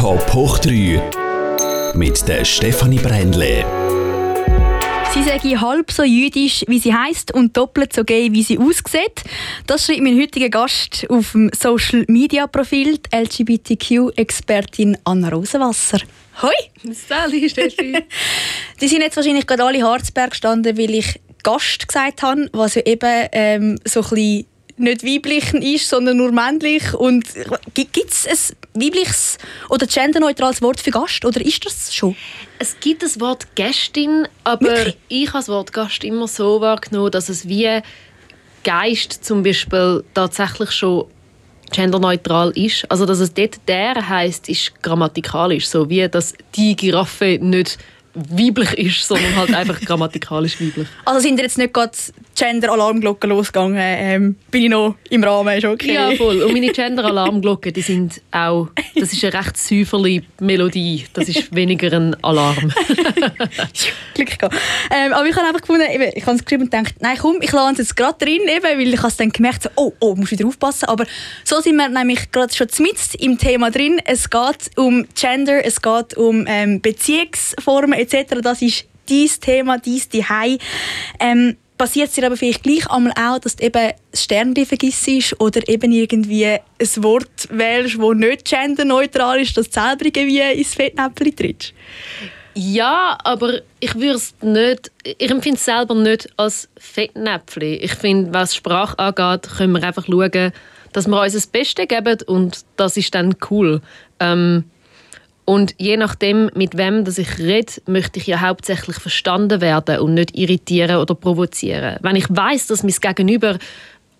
Top hoch 3 mit der Stefanie Brändle. Sie sage halb so jüdisch, wie sie heißt und doppelt so gay, wie sie aussieht. Das schreibt mein heutiger Gast auf dem Social Media Profil, die LGBTQ-Expertin Anna Rosenwasser. Hoi! Sally, Steffi. die sind jetzt wahrscheinlich gerade alle Harzberg gestanden, weil ich Gast gesagt habe, was ja eben ähm, so ein bisschen nicht weiblich ist, sondern nur männlich. Und gibt es ein weibliches oder genderneutrales Wort für Gast oder ist das schon? Es gibt das Wort Gästin, aber Wirklich? ich habe das Wort Gast immer so wahrgenommen, dass es wie Geist zum Beispiel tatsächlich schon genderneutral ist. Also dass es dort der heißt, ist grammatikalisch, so wie dass die Giraffe nicht weiblich ist, sondern halt einfach grammatikalisch weiblich. Also sind jetzt nicht gerade Gender-Alarmglocken losgegangen? Ähm, bin ich noch im Rahmen, ist okay? Ja, voll. Und meine Gender-Alarmglocken, die sind auch, das ist eine recht säuferliche Melodie. Das ist weniger ein Alarm. Glück gehabt. Ähm, aber ich habe einfach gefunden, eben, ich habe es geschrieben und gedacht, nein komm, ich lasse es jetzt gerade drin, eben, weil ich habe dann gemerkt, so, oh, oh, muss wieder aufpassen. Aber so sind wir nämlich gerade schon mit im Thema drin. Es geht um Gender, es geht um ähm, Beziehungsformen etc. Das ist dein Thema, dein Zuhause. Ähm, passiert es dir aber vielleicht gleich einmal auch, dass du eben das Sternchen vergisst oder eben irgendwie ein Wort wählst, das nicht genderneutral ist, dass du selber irgendwie ins Fettnäpfchen trittst? Ja, aber ich würde es nicht, ich empfinde es selber nicht als Fettnäpfchen. Ich finde, was Sprache angeht, können wir einfach schauen, dass wir uns das Beste geben und das ist dann cool. Ähm, und je nachdem, mit wem dass ich rede, möchte ich ja hauptsächlich verstanden werden und nicht irritieren oder provozieren. Wenn ich weiß, dass mein Gegenüber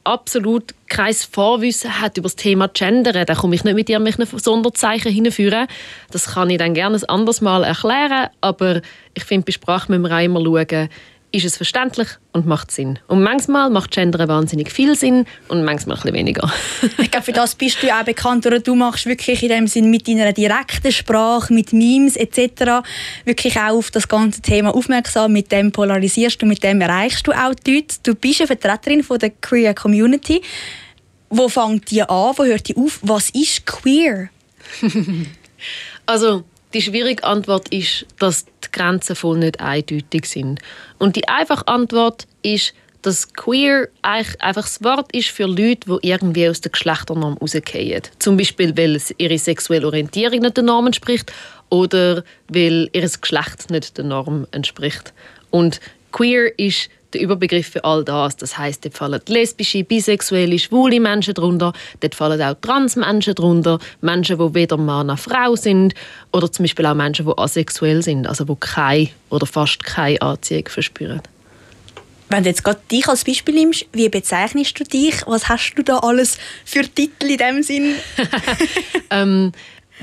absolut kein Vorwissen hat über das Thema Gendern, dann komme ich nicht mit irgendwelchen Sonderzeichen hinführen. Das kann ich dann gerne ein anderes Mal erklären, aber ich finde, bei Sprache müssen wir auch immer schauen, ist es verständlich und macht Sinn. Und manchmal macht Gender wahnsinnig viel Sinn und manchmal ein bisschen weniger. ich glaube, für das bist du auch bekannt, oder du machst wirklich in dem Sinn mit deiner direkten Sprache, mit Memes etc. wirklich auch auf das ganze Thema aufmerksam. Mit dem polarisierst du, mit dem erreichst du auch die Leute. Du bist eine Vertreterin von der Queer Community. Wo fängt die an? Wo hört die auf? Was ist queer? also die schwierige Antwort ist, dass die Grenzen voll nicht eindeutig sind. Und die einfache Antwort ist, dass queer einfach das Wort ist für Leute, die irgendwie aus der Geschlechternorm rausgehen. Zum Beispiel, weil ihre sexuelle Orientierung nicht der Norm entspricht oder weil ihr Geschlecht nicht der Norm entspricht. Und queer ist der Überbegriff für all das. Das heißt, dort fallen lesbische, bisexuelle, schwule Menschen drunter, dort fallen auch Transmenschen drunter, Menschen, die weder Mann noch Frau sind oder zum Beispiel auch Menschen, die asexuell sind, also die keine oder fast keine Anziehung verspüren. Wenn du jetzt gerade dich als Beispiel nimmst, wie bezeichnest du dich? Was hast du da alles für Titel in dem Sinn? ähm,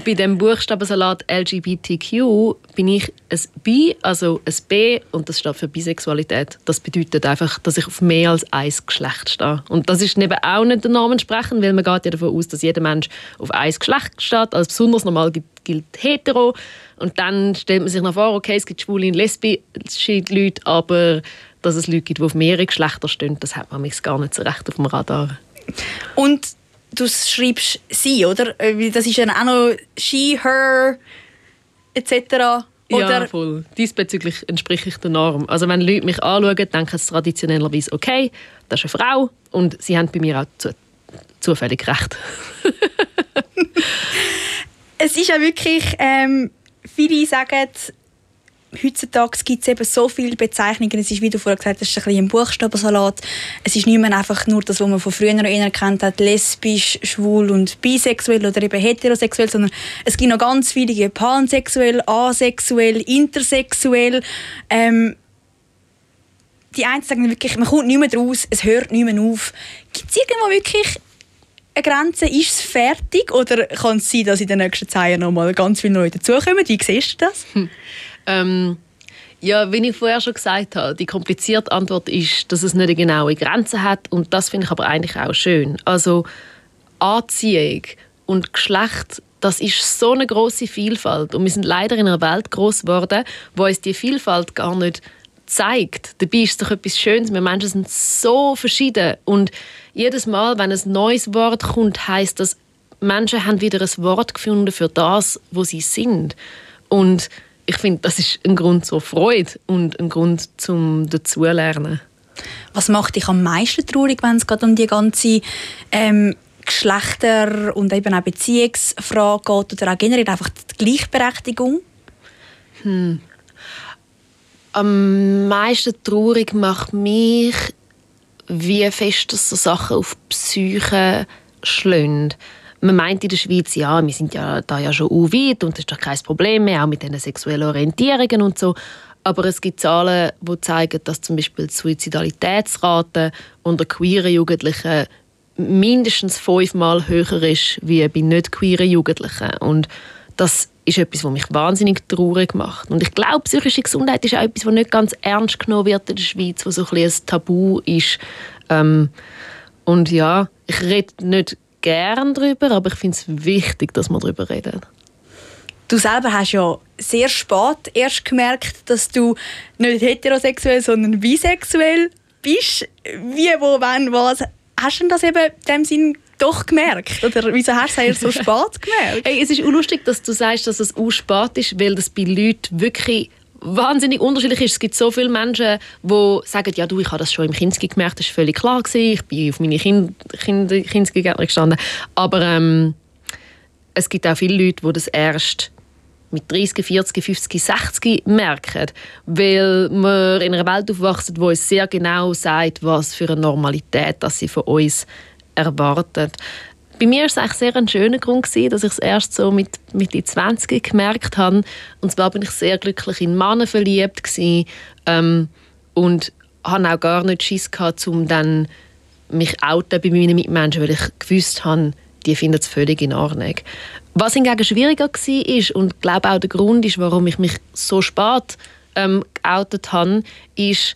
bei dem Buchstabensalat LGBTQ bin ich ein Bi, also ein B und das steht für Bisexualität. Das bedeutet einfach, dass ich auf mehr als ein Geschlecht stehe. Und das ist eben auch nicht der Norm entsprechend, weil man geht ja davon aus, dass jeder Mensch auf ein Geschlecht steht. Als besonders normal gilt hetero. Und dann stellt man sich noch vor, okay, es gibt schwule und lesbische Leute, aber dass es Leute gibt, die auf mehrere Geschlechter stehen, das hat man gar nicht so recht auf dem Radar. Und du schreibst sie, oder? Äh, das ist dann auch noch she, her, etc. Oder? Ja, voll. Diesbezüglich entspreche ich der Norm. Also wenn Leute mich anschauen, denken sie traditionellerweise, okay, das ist eine Frau und sie haben bei mir auch zu zufällig recht. es ist ja wirklich, ähm, viele sagen, heutzutage gibt es eben so viele Bezeichnungen. Es ist, wie du vorher gesagt hast, ein bisschen ein Buchstabensalat. Es ist nicht mehr einfach nur das, was man von früher noch kennt hat, lesbisch, schwul und bisexuell oder eben heterosexuell, sondern es gibt noch ganz viele pansexuell, asexuell, intersexuell. Ähm, die einen sagen wirklich, man kommt nicht mehr raus, es hört nicht mehr auf. Gibt es irgendwo wirklich eine Grenze? Ist es fertig oder kann es sein, dass in den nächsten Jahren noch mal ganz viele Leute dazukommen? Wie siehst du das? Hm. Ähm, ja, wie ich vorher schon gesagt habe, die komplizierte Antwort ist, dass es nicht eine genaue Grenze hat und das finde ich aber eigentlich auch schön. Also Anziehung und Geschlecht, das ist so eine große Vielfalt und wir sind leider in einer Welt groß geworden, wo uns die Vielfalt gar nicht zeigt. Dabei ist es doch etwas Schönes. Wir Menschen sind so verschieden und jedes Mal, wenn ein neues Wort kommt, heißt das Menschen haben wieder ein Wort gefunden für das, wo sie sind. Und ich finde, das ist ein Grund zur Freude und ein Grund zum Dazulernen. Was macht dich am meisten traurig, wenn es gerade um die ganze ähm, Geschlechter- und eben auch Beziehungsfrage geht oder auch generell einfach die Gleichberechtigung? Hm. Am meisten traurig macht mich, wie fest das so Sachen auf die Psyche schlagen. Man meint in der Schweiz, ja, wir sind ja da ja schon weit und das ist doch kein Problem mehr, auch mit diesen sexuellen Orientierungen und so. Aber es gibt Zahlen, die zeigen, dass zum Beispiel die Suizidalitätsrate unter queeren Jugendlichen mindestens fünfmal höher ist wie bei nicht queeren Jugendlichen. Und das ist etwas, was mich wahnsinnig traurig macht. Und ich glaube, psychische Gesundheit ist auch etwas, was nicht ganz ernst genommen wird in der Schweiz, was so ein, ein Tabu ist. Ähm, und ja, ich rede nicht gern darüber, aber ich finde es wichtig, dass wir darüber reden. Du selber hast ja sehr spät erst gemerkt, dass du nicht heterosexuell, sondern bisexuell bist. Wie, wo, wann, was? Hast du das eben in dem Sinn doch gemerkt? Oder wieso hast du es so spät gemerkt? Hey, es ist lustig, dass du sagst, dass es auch spät ist, weil das bei Leuten wirklich wahnsinnig unterschiedlich ist. Es gibt so viele Menschen, die sagen, ja du, ich habe das schon im Kinski gemerkt, das war völlig klar, gewesen. ich bin auf meine kind, kind, Kinski-Gärtner gestanden. Aber ähm, es gibt auch viele Leute, die das erst mit 30, 40, 50, 60 merken, weil wir in einer Welt aufwachsen, wo uns sehr genau sagt, was für eine Normalität dass sie von uns erwartet. Bei mir war es eigentlich sehr ein schöner Grund, gewesen, dass ich es erst so mit, mit den 20 gemerkt habe. Und zwar bin ich sehr glücklich in Männer verliebt gewesen, ähm, und hatte auch gar nicht Schiss gehabt, um dann mich outen bei meinen Mitmenschen, weil ich gewusst habe, die finden es völlig in Ordnung. Was hingegen schwieriger war und glaube auch der Grund ist, warum ich mich so spät ähm, geoutet habe, ist,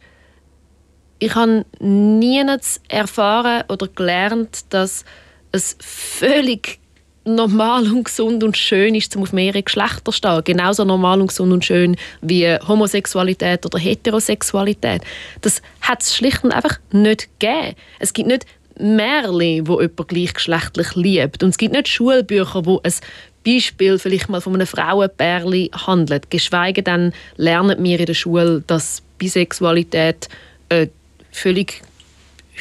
ich habe nie erfahren oder gelernt, dass es völlig normal und gesund und schön ist, um auf mehrere Geschlechter zu stehen. Genauso normal und gesund und schön wie Homosexualität oder Heterosexualität. Das hat es schlicht und einfach nicht gegeben. Es gibt nicht Märchen, wo jemand gleichgeschlechtlich liebt. Und es gibt nicht Schulbücher, wo ein Beispiel vielleicht mal von einem Frauenpärli handelt. Geschweige denn lernen wir in der Schule, dass Bisexualität eine völlig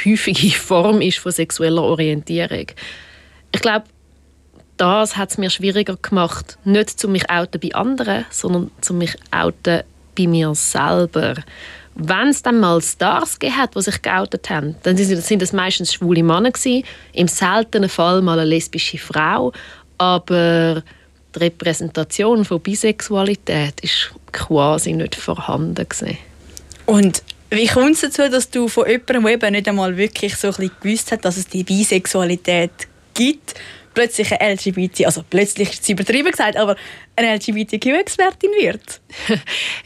häufige Form ist von sexueller Orientierung. Ich glaube, das hat es mir schwieriger gemacht, nicht zu mich outen bei anderen, sondern zu mich outen bei mir selber wenn es dann mal Stars gegeben die sich geoutet haben, dann sind das meistens schwule Männer gewesen, im seltenen Fall mal eine lesbische Frau, aber die Repräsentation von Bisexualität ist quasi nicht vorhanden gewesen. Und wie kommt es dazu, dass du von jemandem, der eben nicht einmal wirklich so ein gewusst hat, dass es die Bisexualität gibt, plötzlich eine LGBT, also plötzlich ist es übertrieben gesagt, aber eine LGBTQ-Expertin wird?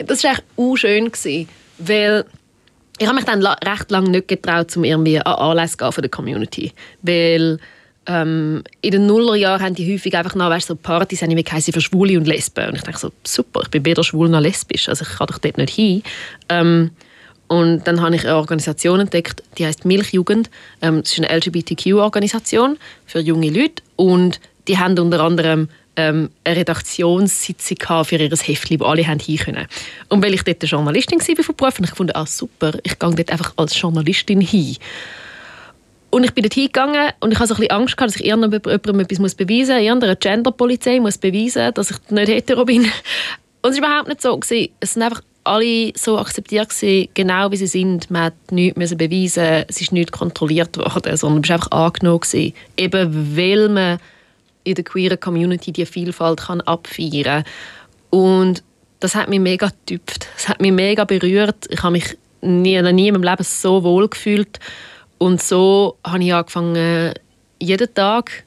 das war echt auch schön gewesen weil ich habe mich dann recht lange nicht getraut, um irgendwie an Anlässe zu von der Community. Weil ähm, in den Nullerjahren haben die häufig einfach noch, weißt, so Partys haben geheißen für Schwule und Lesben. Und ich dachte so, super, ich bin weder schwul noch lesbisch, also ich kann doch dort nicht hin. Ähm, und dann habe ich eine Organisation entdeckt, die heißt Milchjugend. Ähm, das ist eine LGBTQ-Organisation für junge Leute und die haben unter anderem ähm, eine Redaktionssitzung für ihr Heftchen, wo alle hin können. Und weil ich dort eine Journalistin war von Beruf, und ich fand, ah, super, ich gehe dort einfach als Journalistin hin. Und ich bin dort hingegangen und ich hatte so ein bisschen Angst, dass ich irgendjemandem etwas beweisen muss, irgendeiner Genderpolizei muss beweisen, dass ich nicht hetero bin. Und es war überhaupt nicht so. Es sind einfach alle so akzeptiert gewesen, genau wie sie sind. Man hat nichts beweisen es ist nicht kontrolliert worden, sondern es war einfach angenommen gewesen. Eben weil man in der queeren Community die Vielfalt kann abfeiern und das hat mich mega getüpft. Das hat mich mega berührt. Ich habe mich nie, nie in meinem Leben so wohl gefühlt und so habe ich angefangen, jeden Tag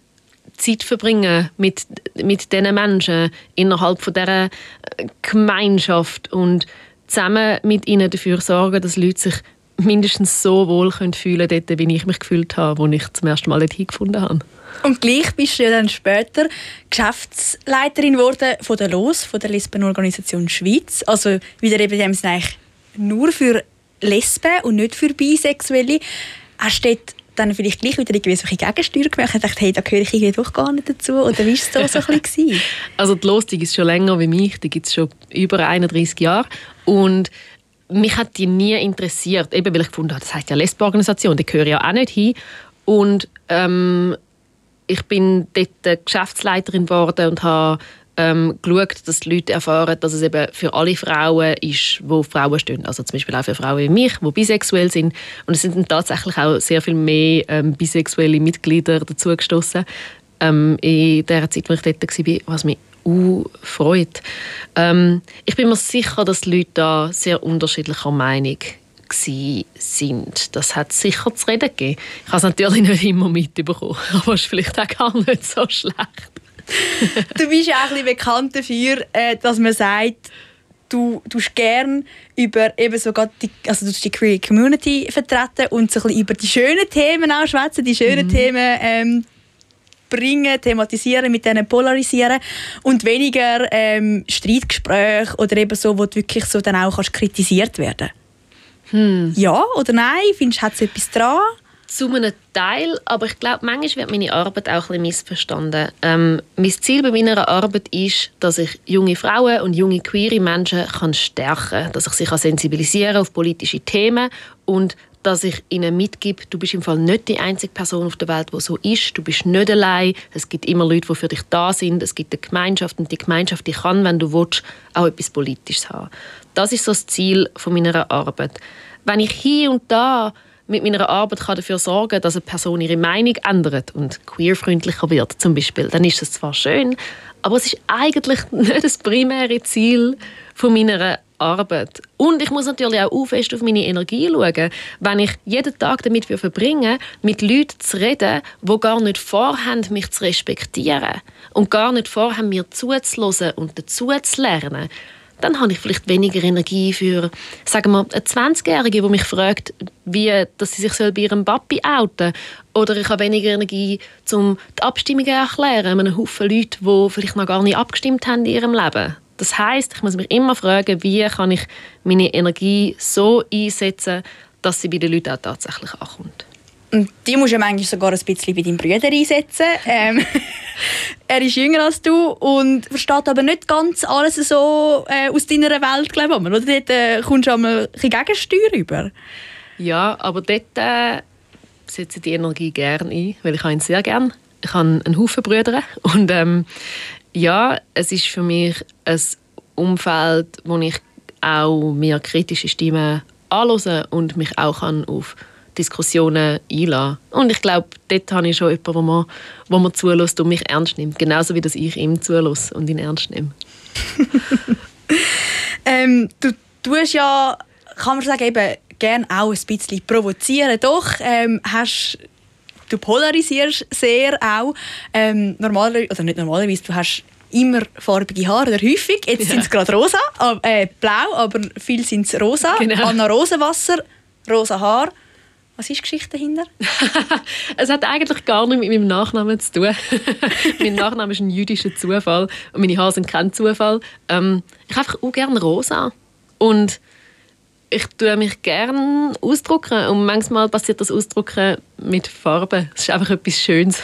Zeit verbringen mit, mit diesen Menschen innerhalb von dieser Gemeinschaft und zusammen mit ihnen dafür sorgen, dass Leute sich mindestens so wohl fühlen können, dort, wie ich mich gefühlt habe, als ich zum ersten Mal dort hingefunden habe. Und gleich bist du ja dann später Geschäftsleiterin geworden von der LOS, von der Lesbenorganisation Schweiz. Also wieder eben dem eigentlich nur für Lesben und nicht für Bisexuelle. Hast du dort dann vielleicht gleich wieder irgendwie solche Gegensteuer gemacht. Und dachte, hey, da gehöre ich irgendwie doch gar nicht dazu? Oder wie war es so, so ein bisschen? Also die gibt es schon länger wie mich, die gibt es schon über 31 Jahre. Und mich hat die nie interessiert, eben weil ich gefunden habe, das heißt ja Lesbenorganisation, die gehöre ja auch nicht hin. Und ähm, ich bin dort Geschäftsleiterin geworden und habe ähm, geschaut, dass die Leute erfahren, dass es eben für alle Frauen ist, wo Frauen stehen. Also zum Beispiel auch für Frauen wie mich, die bisexuell sind. Und es sind dann tatsächlich auch sehr viel mehr ähm, bisexuelle Mitglieder dazugestoßen ähm, in der Zeit, wo ich dort war, was mich uh, freut. Ähm, ich bin mir sicher, dass die Leute da sehr unterschiedlicher Meinung sind. Das hat sicher zu reden gegeben. Ich habe es natürlich nicht immer mitbekommen, aber es ist vielleicht auch gar nicht so schlecht du bist ja auch ein bisschen bekannt dafür, äh, dass man sagt, du tust gern über eben so die, also du die Queer Community vertreten und so ein bisschen über die schönen Themen auch schwätzen, die schönen mhm. Themen ähm, bringen, thematisieren, mit denen polarisieren und weniger ähm, Streitgespräche oder eben so, wo du wirklich so dann auch kannst kritisiert werden. Hm. Ja oder nein? Findest du, hat es etwas dran? Zu einem Teil, aber ich glaube, manchmal wird meine Arbeit auch ein bisschen missverstanden. Ähm, mein Ziel bei meiner Arbeit ist, dass ich junge Frauen und junge queere Menschen kann stärken kann, dass ich sie kann sensibilisieren auf politische Themen und dass ich ihnen mitgebe, du bist im Fall nicht die einzige Person auf der Welt, die so ist. Du bist nicht allein. Es gibt immer Leute, die für dich da sind. Es gibt eine Gemeinschaft und die Gemeinschaft die kann, wenn du willst, auch etwas Politisches haben. Das ist so das Ziel von meiner Arbeit. Wenn ich hier und da mit meiner Arbeit kann dafür sorgen dass eine Person ihre Meinung ändert und queerfreundlicher wird, zum Beispiel, dann ist das zwar schön, aber es ist eigentlich nicht das primäre Ziel von meiner Arbeit. Und ich muss natürlich auch fest auf meine Energie schauen. Wenn ich jeden Tag damit verbringe, mit Leuten zu reden, die gar nicht vorhaben, mich zu respektieren und gar nicht vorhaben, mir zuzuhören und dazu zu lernen, dann habe ich vielleicht weniger Energie für, sagen wir, eine 20-Jährige, die mich fragt, wie, dass sie sich bei ihrem Papi outen soll. Oder ich habe weniger Energie, um die Abstimmungen zu erklären, einem Haufen Leute, die vielleicht noch gar nicht abgestimmt haben in ihrem Leben. Das heißt, ich muss mich immer fragen, wie kann ich meine Energie so einsetzen, dass sie bei den Leuten auch tatsächlich ankommt. Und die musst du manchmal sogar ein bisschen bei deinem Bruder einsetzen. Ähm, er ist jünger als du und versteht aber nicht ganz alles so äh, aus deiner Welt, glaube ich. Oder dort äh, kommst du einmal ein Gegensteuer über. Ja, aber dort äh, setze ich die Energie gerne ein, weil ich ihn sehr gerne. Ich habe einen Haufen Brüder und ähm, ja, es ist für mich ein Umfeld, wo ich auch mehr kritische Stimmen anhören und mich auch auf Diskussionen einlassen. Und ich glaube, dort habe ich schon jemanden, wo man, wo man zulässt und mich ernst nimmt. Genauso wie dass ich ihm zulasse und ihn ernst nehme. ähm, du tust ja, kann man sagen, eben gerne auch ein bisschen provozieren. Doch ähm, hast du polarisierst sehr auch. Ähm, normalerweise, oder nicht normalerweise, du hast immer farbige Haare, oder häufig. Jetzt ja. sind es gerade rosa, äh, blau, aber viel sind es rosa. Genau. Anna Rosenwasser, rosa Haar. Was ist die Geschichte dahinter? es hat eigentlich gar nichts mit meinem Nachnamen zu tun. mein Nachname ist ein jüdischer Zufall und meine Haare sind kein Zufall. Ähm, ich habe einfach auch gerne rosa. Und ich tue mich gerne ausdrucken und manchmal passiert das Ausdrucken mit Farben. Das ist einfach etwas Schönes.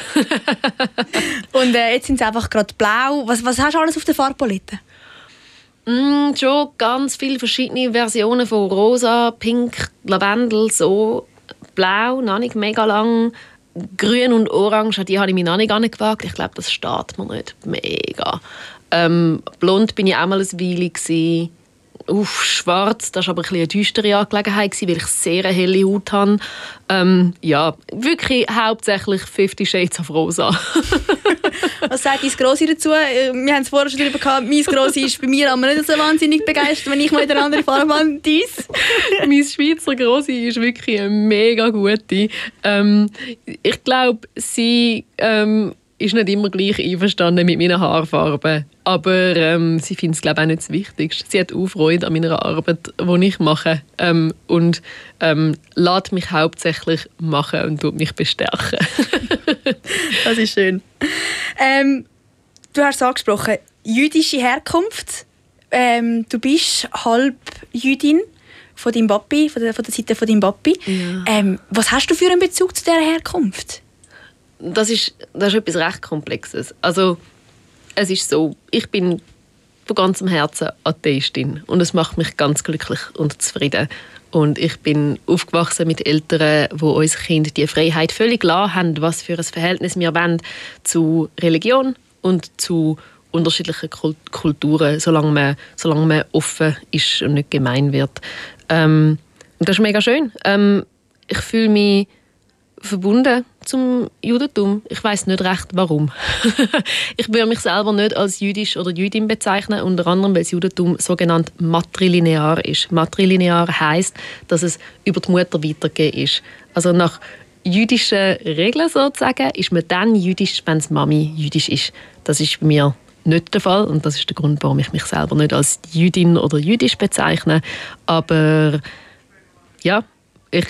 und äh, jetzt sind sie einfach gerade blau. Was, was hast du alles auf der Farbpalette? Mm, schon ganz viele verschiedene Versionen von rosa, pink, lavendel, so blau, noch nicht mega lang. Grün und Orange, die habe ich mir noch nicht angewagt. Ich glaube, das steht mir nicht mega. Ähm, blond bin ich auch mal ein Weile. Uff, schwarz, das war aber ein eine düstere Angelegenheit, weil ich sehr eine helle Haut habe. Ähm, ja, wirklich hauptsächlich Fifty Shades of Rosa. Was sagt dein Grossi dazu? Äh, wir haben es vorher schon darüber gehabt, mein Grossi ist bei mir aber nicht so wahnsinnig begeistert, wenn ich mal in eine andere Farbe habe. Dies? mein Schweizer Grossi ist wirklich eine mega gute. Ähm, ich glaube, sie... Ähm, ist nicht immer gleich einverstanden mit meiner Haarfarbe. Aber ähm, sie findet es, glaube ich, auch nicht das Wichtigste. Sie hat auch Freude an meiner Arbeit, die ich mache. Ähm, und ähm, lässt mich hauptsächlich machen und tut mich bestärken. das ist schön. Ähm, du hast es angesprochen, jüdische Herkunft. Ähm, du bist halb Jüdin. von deinem Papi, von der, von der Seite von deinem Papi. Ja. Ähm, was hast du für einen Bezug zu dieser Herkunft? Das ist, das ist etwas recht Komplexes. Also, es ist so, ich bin von ganzem Herzen Atheistin und es macht mich ganz glücklich und zufrieden. Und ich bin aufgewachsen mit Eltern, wo uns Kind die Freiheit völlig klar haben, was für ein Verhältnis wir wollen zu Religion und zu unterschiedlichen Kult- Kulturen, solange man, solange man offen ist und nicht gemein wird. Ähm, das ist mega schön. Ähm, ich fühle mich verbunden zum Judentum. Ich weiß nicht recht, warum. ich würde mich selber nicht als jüdisch oder Jüdin bezeichnen, unter anderem, weil das Judentum sogenannt matrilinear ist. Matrilinear heißt, dass es über die Mutter weitergegeben ist. Also nach jüdischen Regeln sozusagen ist man dann jüdisch, wenn die Mami jüdisch ist. Das ist bei mir nicht der Fall und das ist der Grund, warum ich mich selber nicht als Jüdin oder jüdisch bezeichne. Aber ja, ich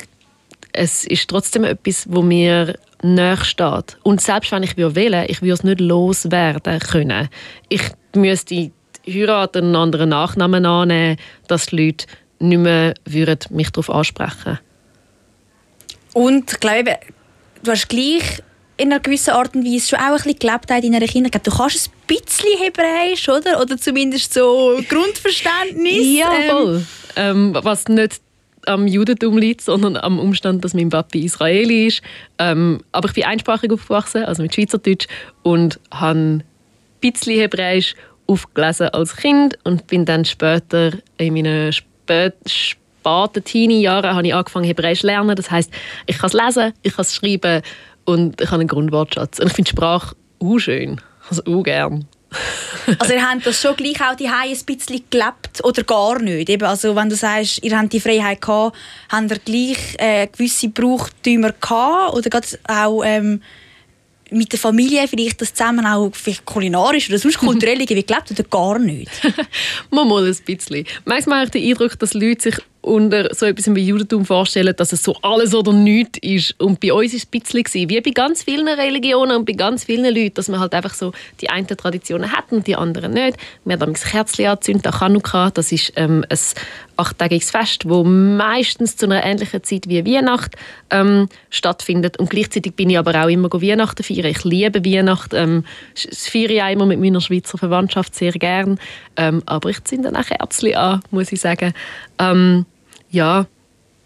es ist trotzdem etwas, wo mir näher steht. Und selbst wenn ich wählen würde, ich würde es nicht loswerden können. Ich müsste heiraten einen anderen Nachnamen annehmen, dass die Leute nicht mehr würden mich darauf ansprechen Und ich glaube, du hast gleich in einer gewissen Art und Weise schon auch ein bisschen gelebt in deiner Kindheit. Du kannst ein bisschen Hebräisch, oder? Oder zumindest so Grundverständnis. Ja, Ähm, voll. Ähm, was nicht am Judentum liegt, sondern am Umstand, dass mein Papi Israeli ist. Ähm, aber ich bin einsprachig aufgewachsen, also mit Schweizerdeutsch und habe ein bisschen Hebräisch aufgelesen als Kind und bin dann später in meinen spät, späten Teenie-Jahren habe ich angefangen Hebräisch zu lernen. Das heißt, ich kann es lesen, ich kann es schreiben und ich habe einen Grundwortschatz. Und ich finde Sprache auch schön, also auch gern. Also ihr habt das schon gleich auch die ein bisschen gelebt oder gar nicht? Eben, also wenn du sagst, ihr habt die Freiheit gehabt, habt ihr gleich äh, gewisse Brauchtümer gehabt oder gerade auch ähm, mit der Familie vielleicht das zusammen auch kulinarisch oder sonst kulturell irgendwie gelebt oder gar nicht? Mal mal ein bisschen. Manchmal habe ich den Eindruck, dass Leute sich unter so etwas wie Judentum vorstellen, dass es so alles oder nichts ist. Und bei uns war es ein bisschen, wie bei ganz vielen Religionen und bei ganz vielen Leuten, dass man halt einfach so die einen Traditionen hat und die anderen nicht. Wir haben das Kerzchen angezündet an Chanukka. Das ist ähm, ein achttägiges Fest, das meistens zu einer ähnlichen Zeit wie Weihnachten ähm, stattfindet. Und gleichzeitig bin ich aber auch immer Weihnachten feiern. Ich liebe Weihnachten. Ähm, das feiere ich auch immer mit meiner Schweizer Verwandtschaft sehr gern. Ähm, aber ich zünde dann auch Kerzchen an, muss ich sagen. Ähm, ja,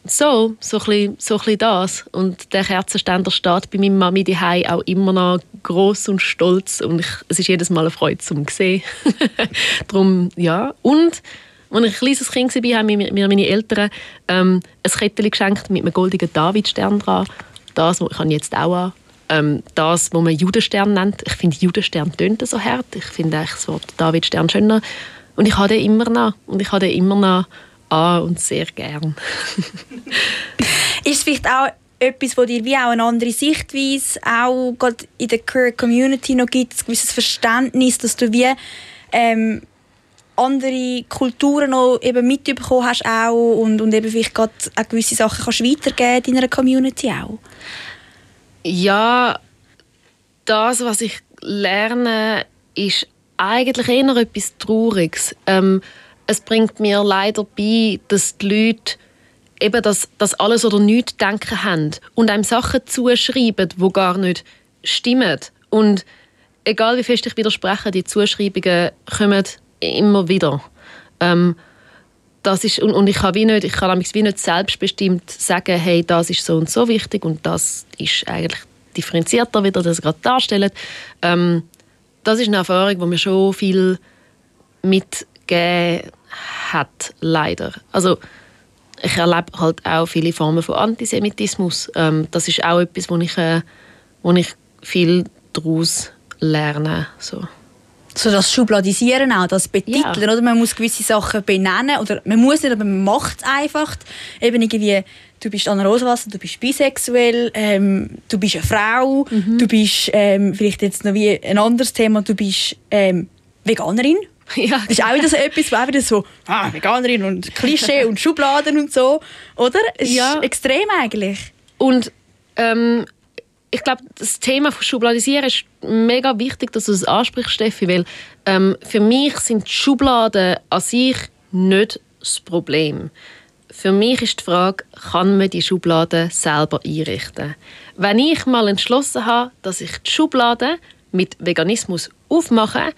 so, so ein, bisschen, so ein das. Und der Kerzenständer steht bei meiner Mami daheim auch immer noch groß und stolz. Und ich, es ist jedes Mal eine Freude zum sehen. Darum, ja. Und als ich ein kleines Kind war, haben mir meine Eltern ähm, ein Kettchen geschenkt mit einem goldenen Davidstern dran. Das, was ich jetzt auch an. Ähm, das, was man Judenstern nennt. Ich finde, Judenstern tönt so hart. Ich finde eigentlich das Wort Davidstern schöner. Und ich habe immer noch. Und ich habe den immer noch an und sehr gern. Ist es vielleicht auch etwas, wo dir wie auch eine andere Sichtweise auch gerade in der Queer Community noch gibt, ein gewisses Verständnis, dass du wie ähm, andere Kulturen noch eben mitbekommen hast auch und, und eben vielleicht gerade auch gewisse Sachen kannst weitergeben in einer Community auch? Ja, das, was ich lerne, ist eigentlich eher etwas Trauriges. Ähm, es bringt mir leider bei, dass die Leute eben das, das alles oder nichts denken haben und einem Sachen zuschreiben, die gar nicht stimmen. Und egal wie fest ich widerspreche, die Zuschreibungen kommen immer wieder. Ähm, das ist, und, und ich kann wie nicht, ich kann wie nicht selbstbestimmt sagen, hey, das ist so und so wichtig und das ist eigentlich differenzierter wieder, das gerade darstellt. Ähm, das ist eine Erfahrung, die mir schon viel mitgegeben hat, leider. Also ich erlebe halt auch viele Formen von Antisemitismus. Ähm, das ist auch etwas, wo ich, äh, wo ich viel daraus lerne. So. So das Schubladisieren auch, das Betiteln, Ja. oder? Man muss gewisse Sachen benennen oder man muss nicht, aber man macht es einfach. Eben irgendwie, du bist Anna Rosenwasser, du bist bisexuell, ähm, du bist eine Frau, du bist ähm, vielleicht jetzt noch wie ein anderes Thema, du bist ähm, Veganerin. Ja, Das ist auch wieder so etwas, wo auch wieder so ah, Veganerin und Klischee und Schubladen und so, oder? Es Ja. ist extrem eigentlich. Und ähm, ich glaube, das Thema von Schubladisieren ist mega wichtig, dass du das ansprichst, Steffi, weil ähm, für mich sind Schubladen an sich nicht das Problem. für mich ist die Frage, kann man die Schublade selber einrichten? Wenn ich mal entschlossen habe, dass ich die Schublade mit Veganismus aufmache,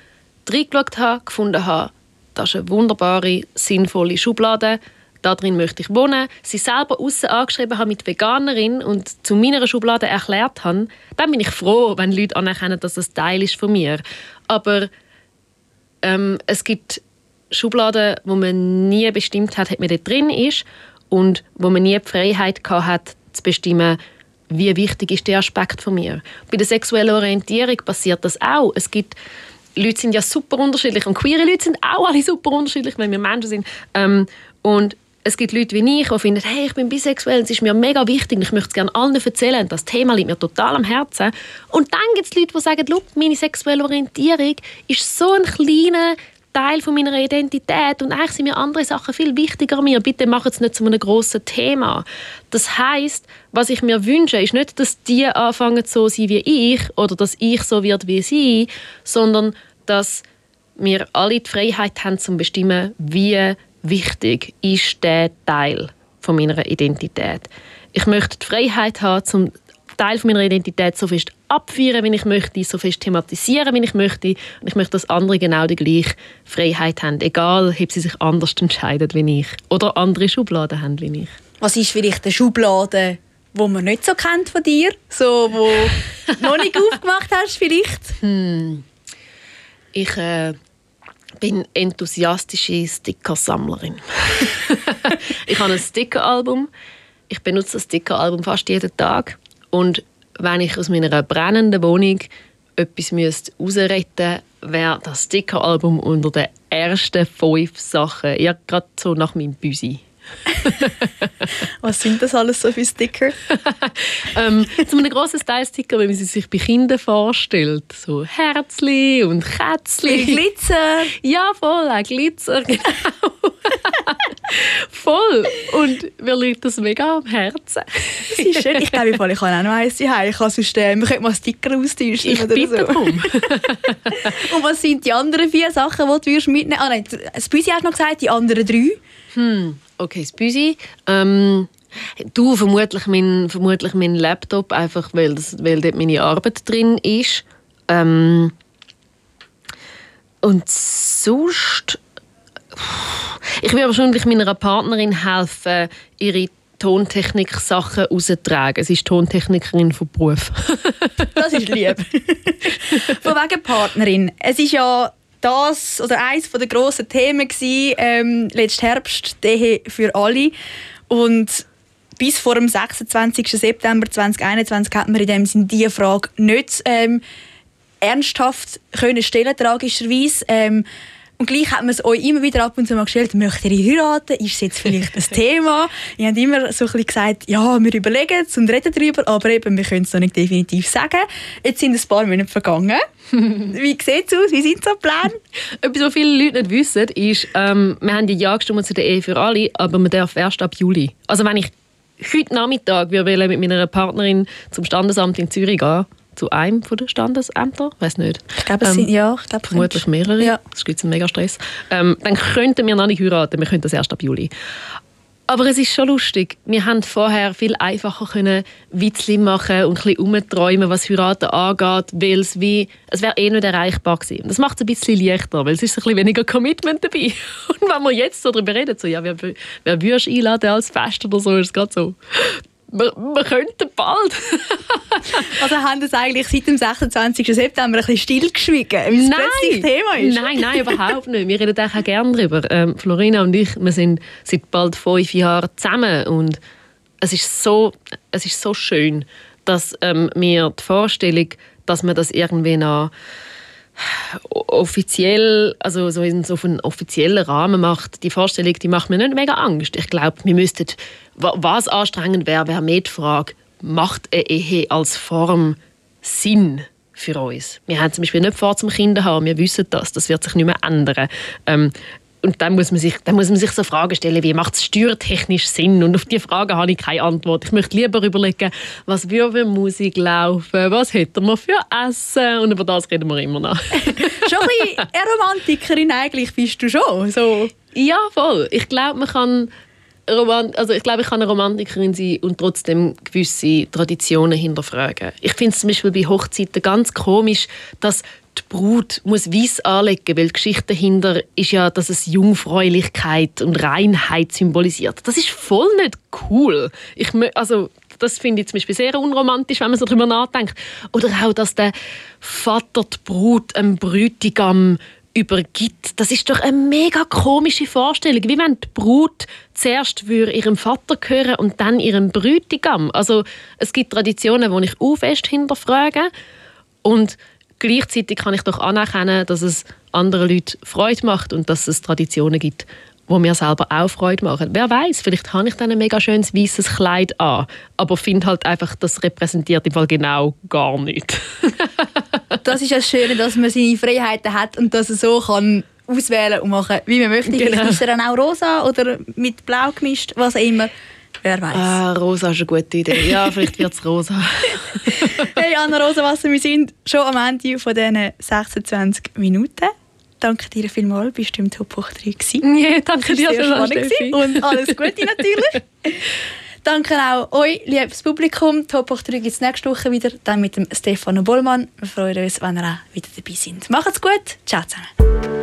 reingeschaut habe, gefunden habe, das ist eine wunderbare, sinnvolle Schublade, da drin möchte ich wohnen, sie selber außen angeschrieben habe mit Veganerin und zu meiner Schublade erklärt habe, dann bin ich froh, wenn Leute anerkennen, dass das Teil ist von mir. Aber ähm, es gibt Schubladen, wo man nie bestimmt hat, ob man dort drin ist und wo man nie die Freiheit hat, zu bestimmen, wie wichtig ist der Aspekt von mir. Bei der sexuellen Orientierung passiert das auch. Es gibt Leute sind ja super unterschiedlich und queere Leute sind auch alle super unterschiedlich, wenn wir Menschen sind. Ähm, und es gibt Leute wie ich, die finden, hey, ich bin bisexuell, es ist mir mega wichtig und ich möchte es gerne allen erzählen. Das Thema liegt mir total am Herzen. Und dann gibt es Leute, die sagen, meine sexuelle Orientierung ist so ein kleiner Teil von meiner Identität und eigentlich sind mir andere Sachen viel wichtiger mir. Bitte mach es nicht zu einem grossen Thema. Das heißt, was ich mir wünsche, ist nicht, dass die anfangen so sein wie ich oder dass ich so wird wie sie, sondern dass wir alle die Freiheit haben, zu bestimmen, wie wichtig ist der Teil von meiner Identität. Ich möchte die Freiheit haben, zum Teil von meiner Identität so fest abführen, wie ich möchte, so fest thematisieren, wie ich möchte. Und ich möchte, dass andere genau die gleiche Freiheit haben, egal ob sie sich anders entscheiden wie ich oder andere Schubladen haben wie ich. Was ist vielleicht eine Schublade, wo man nicht so kennt von dir, so wo noch nicht aufgemacht hast vielleicht? Hm. Ich äh, bin enthusiastische Stickersammlerin. ich habe ein Stickeralbum. Ich benutze das Stickeralbum fast jeden Tag. Und wenn ich aus meiner brennenden Wohnung etwas müsste rausretten müsste, wäre das Stickeralbum unter den ersten fünf Sachen. Ich gerade so nach meinem Büsi. Was sind das alles so für Sticker? ähm, so einen grossen Style-Sticker, wie man sie sich bei Kindern vorstellt. So Herzli und Kätzli. Glitzer. Ja, voll, auch Glitzer, genau. voll. Und mir liegt das mega am Herzen. das ist schön. Ich glaube, ich habe auch noch eins hier. Ich kann sonst, äh, wir könnten mal Sticker austauschen. Ich bitte so. darum. und was sind die anderen vier Sachen, die du mitnehmen würdest? Ah nein, das Büsi hast noch gesagt, die anderen drei? Hm, okay, das Büsi. Ähm, du, vermutlich mein, vermutlich mein Laptop, einfach weil, das, weil dort meine Arbeit drin ist. Ähm, und sonst... Ich würde wahrscheinlich meiner Partnerin helfen, ihre Tontechnik-Sachen rauszutragen. Sie ist Tontechnikerin von Beruf. das ist lieb. von wegen Partnerin. Es ist ja das oder eines der grossen Themen gewesen, ähm, letzten Herbst, die für alle. Und bis vor dem 26. September 2021 hat man in dem Sinne diese Frage nicht ähm, ernsthaft können stellen, tragischerweise. Ähm, und gleich hat man es euch immer wieder ab und zu mal gestellt, möchtet ihr heiraten? Ist es jetzt vielleicht das Thema? Ihr habt immer so ein bisschen gesagt, ja, wir überlegen es und reden darüber, aber eben, wir können es noch nicht definitiv sagen. Jetzt sind ein paar Monate vergangen. Wie sieht es aus? Wie sind so die Pläne? Etwas, was viele Leute nicht wissen, ist, ähm, wir haben ja gestimmt zu der Ehe für alle, aber man darf erst ab Juli. Also wenn ich heute Nachmittag wir wollen mit meiner Partnerin zum Standesamt in Zürich gehen, zu einem von den Standesämtern, weiß nicht. Ich glaube, es ähm, sind ja, ich glaube, vermutlich mehrere. Ja. Das gibt einen mega Stress. Ähm, dann könnten wir noch nicht heiraten. Wir könnten das erst ab Juli. Aber es ist schon lustig. Wir haben vorher viel einfacher können Witzli machen und ein bisschen umträumen, was Heiraten angeht, weil es wie, es wäre eh nicht erreichbar gewesen. Das macht es ein bisschen leichter, weil es ist ein bisschen weniger Commitment dabei. Und wenn wir jetzt so darüber reden, so, ja, wer, wer würdest du einladen als Fest oder so, ist es gerade so, wir, wir könnten bald. also haben das eigentlich seit dem 26. September ein bisschen stillgeschwiegen, weil es plötzlich Thema ist? Nein, nein, überhaupt nicht. Wir reden auch gerne darüber. Ähm, Florina und ich, wir sind seit bald fünf Jahren zusammen und es ist so, es ist so schön, dass ähm, mir die Vorstellung, dass man das irgendwie noch offiziell, also so in so einen offiziellen Rahmen macht, die Vorstellung, die macht mir nicht mega Angst. Ich glaube, wir müssten, was anstrengend wäre, wäre mehr die Frage, macht eine Ehe als Form Sinn für uns? Wir haben zum Beispiel nicht vor zum Kinder haben, wir wissen das, das wird sich nicht mehr ändern. Ähm, und dann muss man sich, dann muss man sich so Fragen stellen, wie macht es steuertechnisch Sinn? Und auf diese Frage habe ich keine Antwort. Ich möchte lieber überlegen, was würde für Musik laufen, was hätten wir für Essen und über das reden wir immer noch. schon ein bisschen eine Romantikerin eigentlich bist du schon. So. Ja, voll. Ich glaube, man kann Roman also ich glaube, ich kann eine Romantikerin sein und trotzdem gewisse Traditionen hinterfragen. Ich finde es zum Beispiel bei Hochzeiten ganz komisch, dass die Brut muss weiß anlegen, weil die Geschichte dahinter ist ja, dass es Jungfräulichkeit und Reinheit symbolisiert. Das ist voll nicht cool. Ich, also, das finde ich zum Beispiel sehr unromantisch, wenn man so darüber nachdenkt. Oder auch, dass der Vater die Brut einem Brütigam übergibt. Das ist doch eine mega komische Vorstellung, wie wenn die Brut zuerst ihrem Vater gehören und dann ihrem Brütigam. Also es gibt Traditionen, die ich auch fest hinterfrage und gleichzeitig kann ich doch anerkennen, dass es anderen Leuten Freude macht und dass es Traditionen gibt, wo mir selber auch Freude machen. Wer weiß, vielleicht habe ich dann ein mega schönes weißes Kleid an, aber finde halt einfach, das repräsentiert im Fall genau gar nicht. das ist das Schöne, dass man seine Freiheiten hat und dass er so kann auswählen und machen, wie man möchte. Genau. Vielleicht ist er dann auch rosa oder mit blau gemischt, was auch immer. Wer weiß. Ah, rosa ist eine gute Idee. Ja, vielleicht wird es rosa. hey Anna Rosenwasser, wir sind schon am Ende von diesen 26 Minuten. Danke dir vielmals, bist du im Top hoch 3 gewesen. Danke dir vielmals, Und alles Gute natürlich. Danke auch euch, liebes Publikum. Top hoch 3 gibt es nächste Woche wieder, dann mit dem Stefano Bollmann. Wir freuen uns, wenn ihr auch wieder dabei seid. Macht's gut. Ciao zusammen.